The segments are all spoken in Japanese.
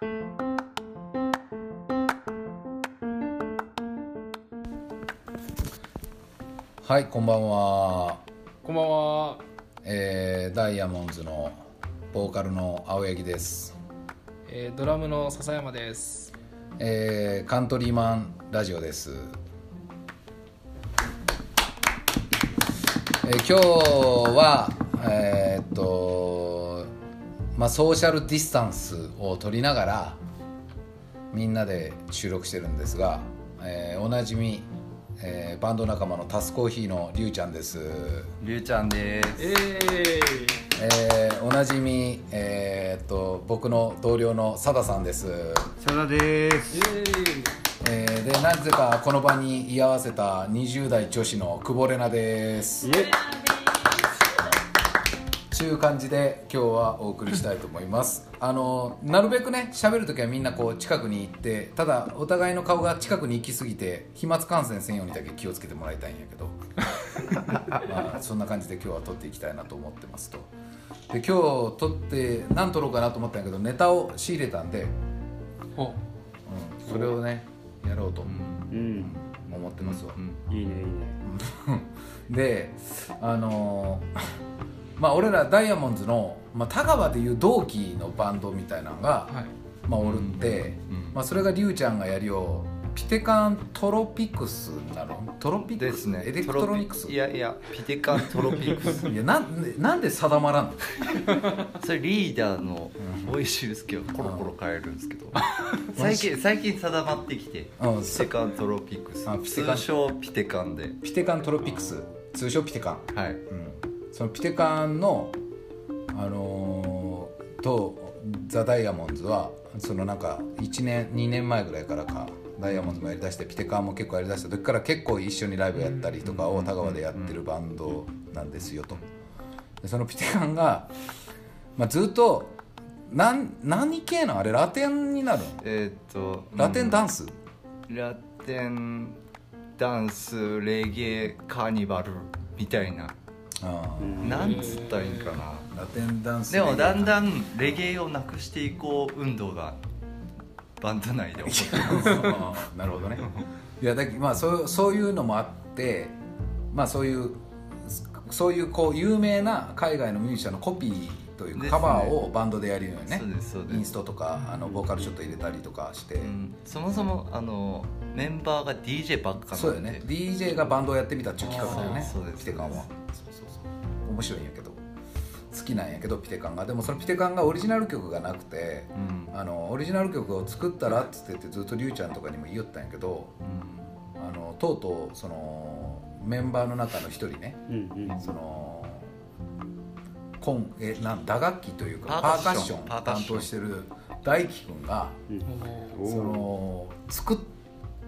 はいこんばんは、こんばんは。えー、ダイヤモンドのボーカルの青柳です、えー、ドラムの笹山です。えー、カントリーマンラジオです、えー今日はえーっとまあソーシャルディスタンスを取りながらみんなで収録してるんですが、えーおなじみ、えーバンド仲間のタスコーヒーのりゅうちゃんです。りゅうちゃんです。えー、えーおなじみ、えーっと僕の同僚のさださんです、さだです。えーでなぜかこの場に居合わせた20代女子の久保玲奈です。イエちゅう感じで今日はお送りしたいと思います。あのなるべくね喋るときはみんなこう近くに行ってただお互いの顔が近くに行き過ぎて飛沫感染せんようにだけ気をつけてもらいたいんやけど。まあそんな感じで今日は撮っていきたいなと思ってますと。で今日撮って何撮ろうかなと思ったんやけどネタを仕入れたんで、お、うん、それをねやろうと。うん。思ってますわ、いいねいいね。であのーまあ俺らダイヤモンドの、まあ、田川でいう同期のバンドみたいなのが、はい。まあ、おるって、まあ、それがりゅうちゃんがやるよピテカントロピクスなの？トロピクス？ですね。エレクトロニクス？いやいや、ピテカントロピクス。いやなんでなんで定まらんの？それリーダーの大石祐介をコロコロ変えるんですけど。最近最近定まってきて。うんピテカントロピクスあ。ピテカン通称ピテカンで。ピテカントロピクス通称ピテカン、はい。うん、そのピテカンのあのーとザ・ダイヤモンドはそのなんか1年2年前ぐらいからかダイヤモンドもやりだしてピテカンも結構やりだした時から結構一緒にライブやったりとかを田川でやってるバンドなんですよとでそのピテカンが、まあ、ずっとなん何系なのあれラテンになるの？えーっと。ラテンダンス。ス、ラテンダンスレゲエカーニバルみたいな。なんつったらいいんかな。ラテンダンス。でもだんんだんレゲエをなくしていこう運動がバンド内で起こってます なるほどね。いやだけまあそうそういうのもあってまあそういうそういうこう有名な海外のミュージシャンのコピーというか、カバーをバンドでやるようですそうです。インストとかあのボーカルショット入れたりとかして、うん。そもそもあのメンバーが DJ ばっかなんでそうよね。DJ がバンドをやってみたっていう企画だよね。そうですピテカンはそうそうそう面白いんやけど好きなんやけどピテカンが。でもそのピテカンがオリジナル曲がなくてうん。あのオリジナル曲を作ったらっつって言ってずっとりゅうちゃんとかにも言いよったんやけどあのとうとうそのメンバーの中の一人ね、そのコンえなん打楽器というかパパーカッション担当してる大輝くんがおその作っ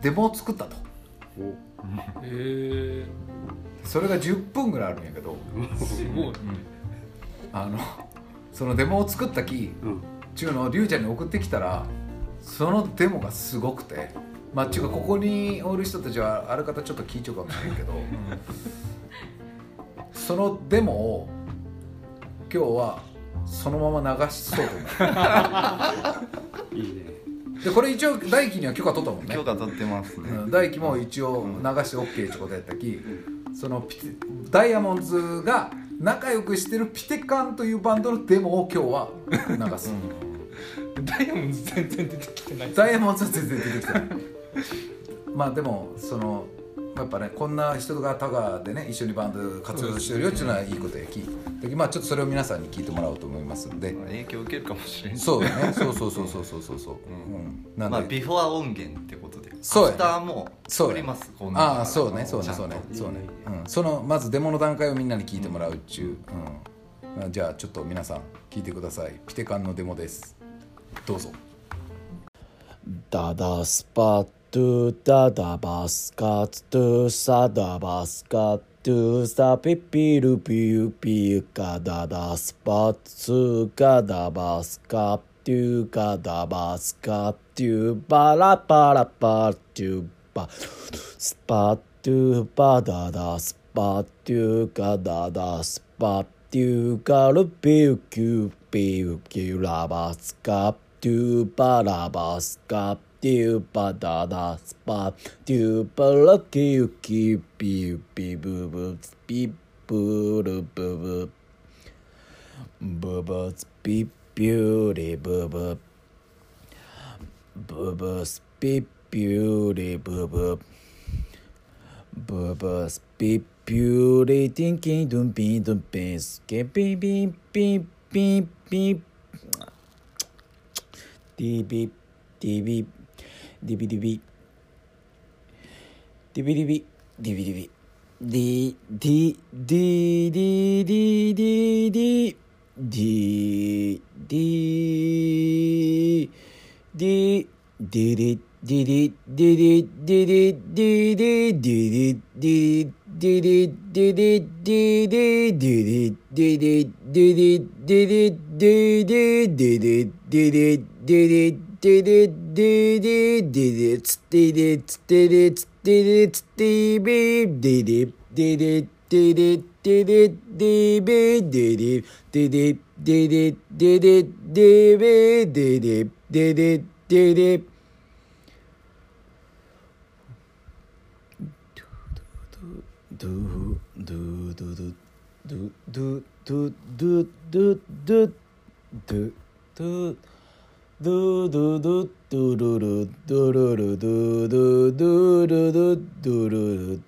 デモを作ったと。えそれが10分ぐらいあるんやけど。ー、すごい。あのそのデモを作ったきちゅうのをりゅうちゃんに送ってきたらそのデモがすごくて。まあちゅうかここにおる人たちはある方ちょっと聞いちゃうかもしれんけど。そのデモを今日はそのまま流しそうと思 いいね。うでこれ一応大輝には許可取ったもんね。許可取ってますね。うん大輝も一応流して OK ってことやったきそのピテダイヤモンドが仲良くしてるピテカンというバンドのデモを今日は流す、ダイヤモンド全然出てきてない。ダイヤモンドは全然出てきてない。まあでもそのやっぱねこんな人がタガでね一緒にバンド活動してるよっていうのはいいことやき。でまあちょっとそれを皆さんに聞いてもらおうと思いますんで。影響受けるかもしれないそうだね。そうそうそうそうそうそう。そう、うん、なんで、まあビフォア音源ってことでそうやね。アフターもそうや作りますこんなああそうねそうねそうね。そうね、うん、そのまずデモの段階をみんなに聞いてもらうっちゅう、うん。あじゃあちょっと皆さん聞いてください。ピテカンのデモです。どうぞ。ダダスパトゥダダバスカツトゥサダバスカトゥサピピルピュピュカダダスパツカダバスカトゥカダバスカトゥドゥバラバラバドゥバスパドゥバダダスパドゥガダダスパドゥガルビュキュビュキュラバスカドゥバラバスカデューバダダスパデューバラキユキビュビブブツビブルブブブブツビビューリブブブ Bubba's be beauty, bub Bubba's be beauty, thinking dum be dum bins. Get beep beep beep beep beep. Dee beep, dee beep, dee beep, dee beep. Dee beep, dee beep, dee beep, D, beep. D D D D D D D D D ディディリディリディリディリディリディリディリディリディリディリディリディリディリディリディリディリディリディリディリディディディディディディディディディビディリディリディリディリディビディリディリディリディリディリディビディリでででで。ドゥドゥドゥドゥドゥドゥドゥドゥドゥドゥドゥドゥドゥドゥドゥルルドゥルルドゥドゥドゥルルドゥルル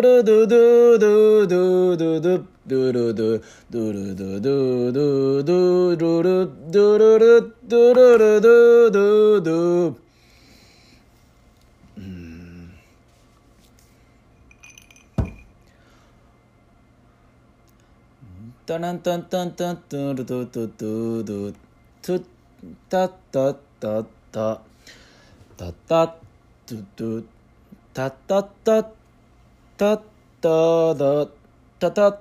ルドゥドゥドゥドゥドゥドゥドゥルドゥドゥルドゥドゥドゥドゥルルドゥルルドゥルルドゥドゥドゥタランタンタンタンタルドドドドトゥタタタタタタトゥトゥタタタタタッタダタタッ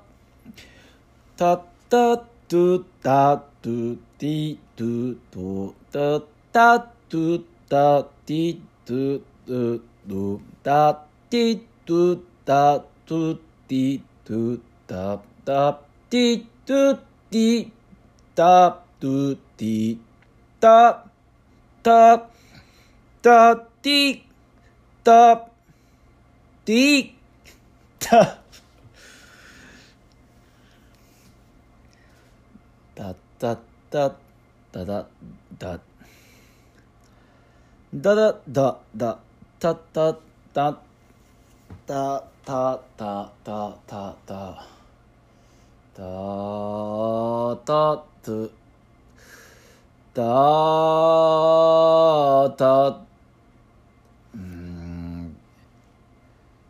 タッタトゥタトゥティトゥトタタトゥタティトゥトゥトタティトゥタトゥティトゥタタティトゥティタトゥティタタタティタティだだだだだだ。だだだだたたたたたたたたた。たたつ。だたた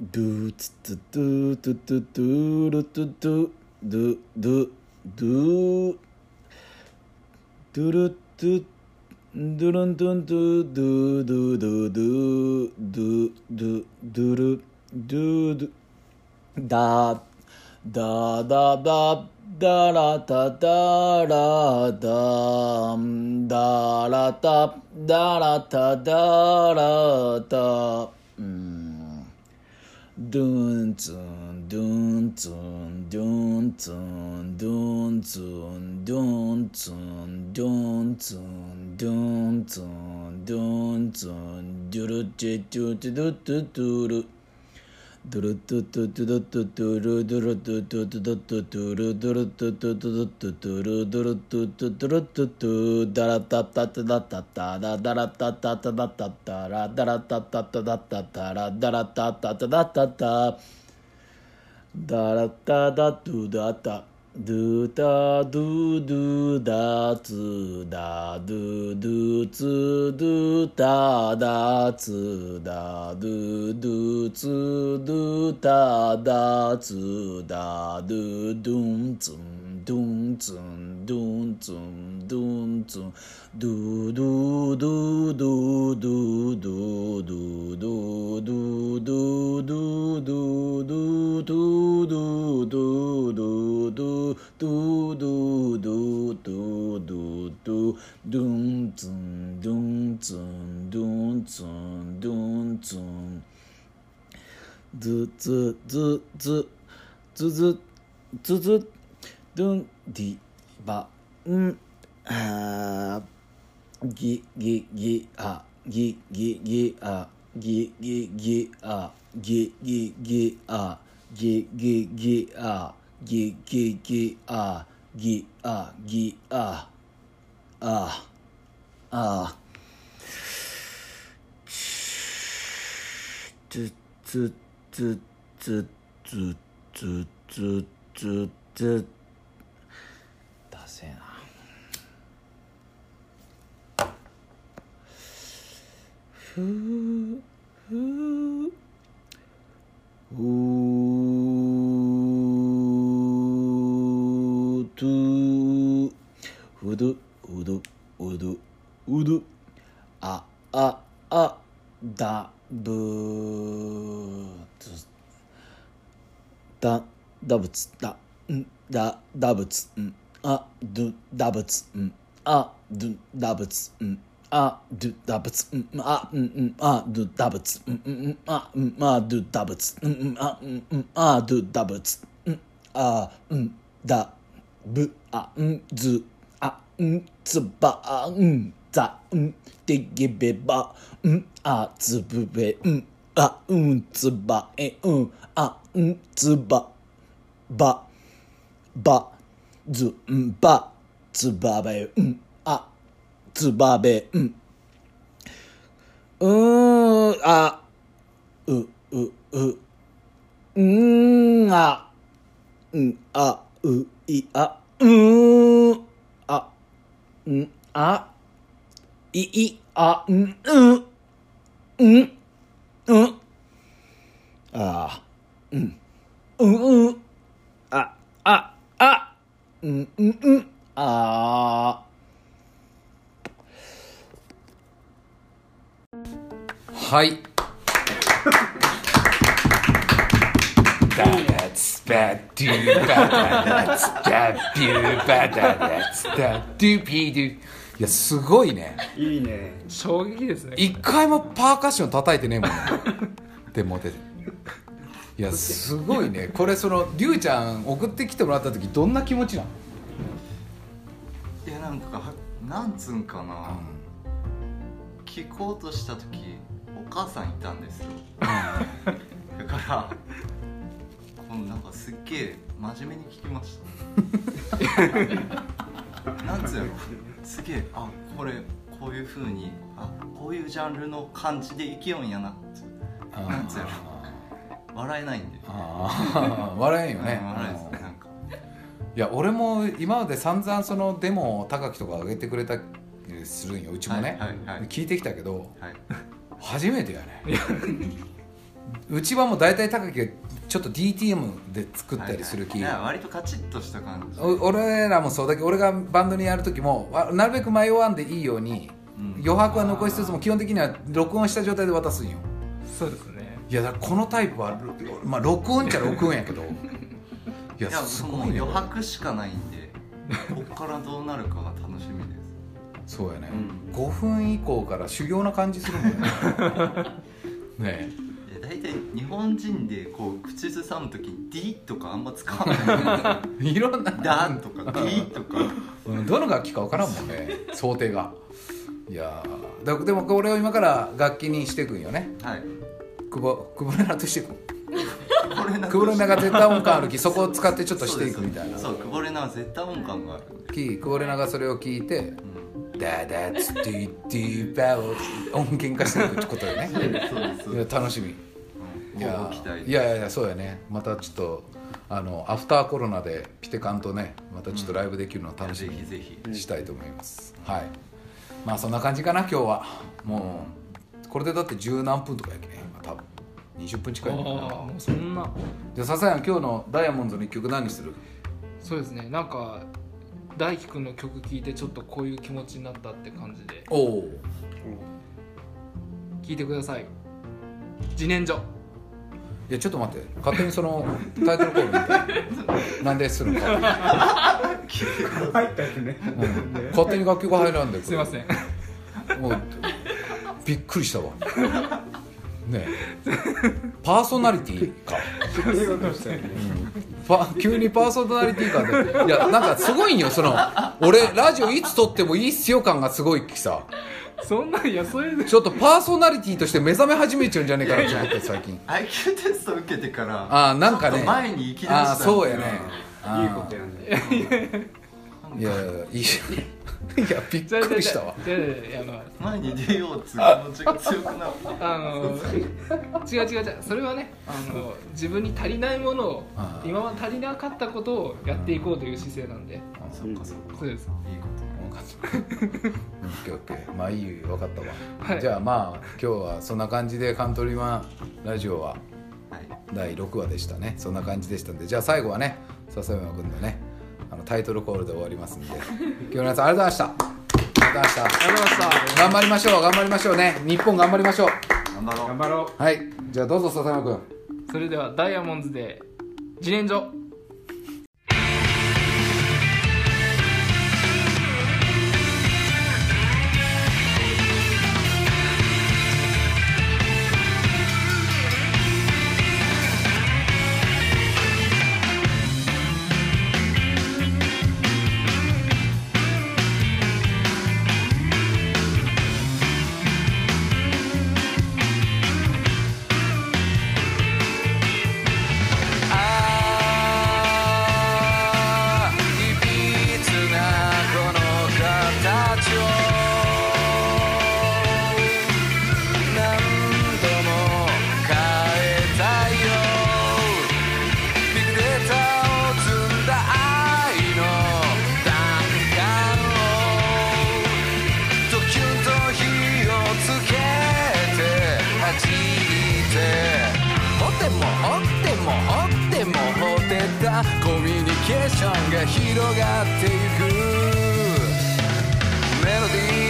ドゥツツドゥトゥトゥルトゥゥドゥドゥドゥドゥルトドゥルントゥントゥドゥドゥドゥドゥドゥドゥドゥルドゥドゥダダダダダラタダラダダラタダラタダラタうんドゥンツン、ドゥンツン、ドゥンツン、ドゥンツン、ドゥンツン、ドゥンツン、ドゥンツン、ドゥンツン、ドゥルチェチュチュドゥトゥトゥル。ドゥルドゥトゥドゥドトゥトゥルドゥルトゥトゥトゥドトゥトゥルドゥルトゥトゥトゥドトゥトゥルドゥルトゥトゥトゥルトゥトゥダラタタタタタタラダラタタタタタタラダラタタタタタタラダラタタタタタタダラタタトゥダタドゥタドゥドゥダツダドゥドゥツドゥタダツダドゥドゥツドゥタダツダドゥドゥンツンドゥンツンドゥンツンドゥンツンドゥドゥドゥドゥドゥドゥドゥドゥドゥドゥドゥドゥドゥドゥドゥドゥドゥドゥドゥドゥドゥドゥドゥドゥンツンドゥンツンドゥンツンドゥンツンズズズズズズズズドゥンディバんあギギギあギギギあギギギあギギギあギギギあギギギあギあギあああ。つつつつつつつつつ。ダセえな。ふうふううとうどうどうどうどあああだぶだだぶつだんだだぶつんあどだぶつんあどだぶつんあどだぶつんあんんあどだぶつんうんあんあどだぶつんんあんんあどだぶつんあんだぶあんずあんつばあんざんでげべばんあつぶべんあうんつばえうんあんつばばばずんばつばべんあつばべんうんあううううんあうんあういあうんあんあいいあんうんうんうんあうんうんうんあああうんうんうんあはいだね。That's bad, do bad, that's bad, do bad, that's bad, do be do. いや、すごいね。いいね衝撃ですね一回もパーカッション叩いてねえもんね。でもで。いや、すごいね。これ、その、りゅうちゃん送ってきてもらった時、どんな気持ちなの？いやなんかなんつうんかな、聞こうとした時お母さんいたんですよだからこのなんかすっげえ真面目に聞きました。なんつうの？すげえあこれこういう風にあこういうジャンルの感じで生きようんやなって。なんつうの？笑えないんで。笑えんよね。うん笑えですねなんか。いや俺も今まで散々そのデモを高木とか上げてくれたりするんようちもね、はいはいはい。聞いてきたけどはい。初めてやね うちはもう大体高木がちょっと DTM で作ったりする気、いや割とカチッとした感じ。お俺らもそうだけど俺がバンドにやる時もあなるべく迷わんでいいように、うん。余白は残しつつも基本的には録音した状態で渡すんよ。そうですね。いやだからこのタイプは、まあ、録音っちゃ録音やけど。いやいやすごいね余白しかないんでこっからどうなるかが楽しみです。そうやね、うん。5分以降から修行な感じするもんね。ねいや大体日本人でこう口ずさむ時に「D」とかあんま使わない。え いろんな。ダンとか「D」とかうんどの楽器か分からんもんね。想定が。いやー。だでもこれを今から楽器にしていくんよね。はい。くぼくぼれなとしていくくぼれなが絶対音感あるきそこを使ってちょっとしていくみたいな。そうくぼれなは絶対音感がある。きくぼれながそれを聞いて「ダダツティティバを音源化していくってことよね。楽しみ。うんいやご期待いやいやいやそうやね。またちょっとあのアフターコロナでピテカンとねまたちょっとライブできるのを楽しみぜひぜひ。にしたいと思います、はい。まあそんな感じかな今日は。もうこれでだって十何分とかやけね今多分。20分近い。ああもうそんな。じゃあ笹谷今日のダイヤモンドの一曲何する？そうですね。なんか大輝くんの曲聴いてちょっとこういう気持ちになったって感じで。おお聴いてください。自然薯いやちょっと待って。勝手にそのタイトルコールみたいななんでするの？か、入ったよね。うん。勝手に楽曲入らんで。すいません。もうびっくりしたわ。ねえ。パーソナリティか。そういうことしたよね。パ急にパーソナリティ感でいやなんかすごいんよその俺ラジオいつ撮ってもいいっすよ感がすごいきさそんないやそれで。ちょっとパーソナリティとして目覚め始めちゃうんじゃねえかなと思って最近。IQ テスト受けてからああなんかね。ちょっと前に行き出したんああですよそうやね。いいことやね。いやいやいい いやびっくりしたわ。前に出ようっつう気持ちが強くなったあの違う違う違う。それはねあの自分に足りないものをああ今まで足りなかったことをやっていこうという姿勢なんで。そっかそっか。そうです。いいこと。分かったオッケーオッケーまあいいよ分かったわ、はい。じゃあまあ今日はそんな感じでカントリーマンラジオははい。第6話でしたね。そんな感じでしたんで。じゃあ最後はね笹山君のねタイトルコールで終わりますんで。今日の皆さんありがとうございました。ありがとうございました。ありがとうございました。頑張りましょう頑張りましょうね。日本頑張りましょう。頑張ろう。頑張ろう。はい。じゃあどうぞ笹山君。それではダイヤモンドで自然薯コミュニケーションが広がっていく。メロディー。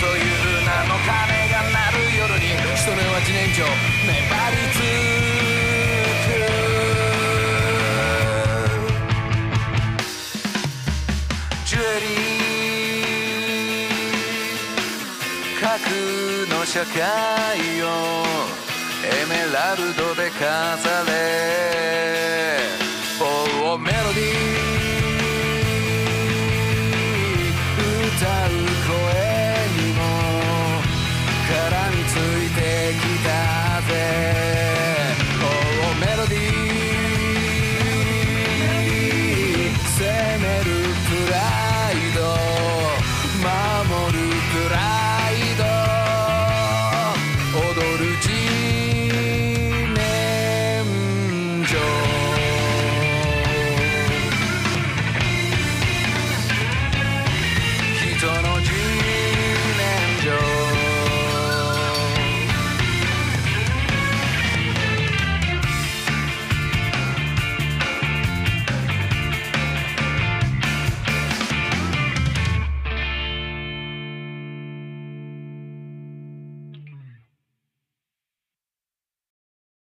という名の鐘が鳴る夜に人のは自然上粘りつくジュエリー。核の社会を。エメラルドで飾れ。棒をメロディー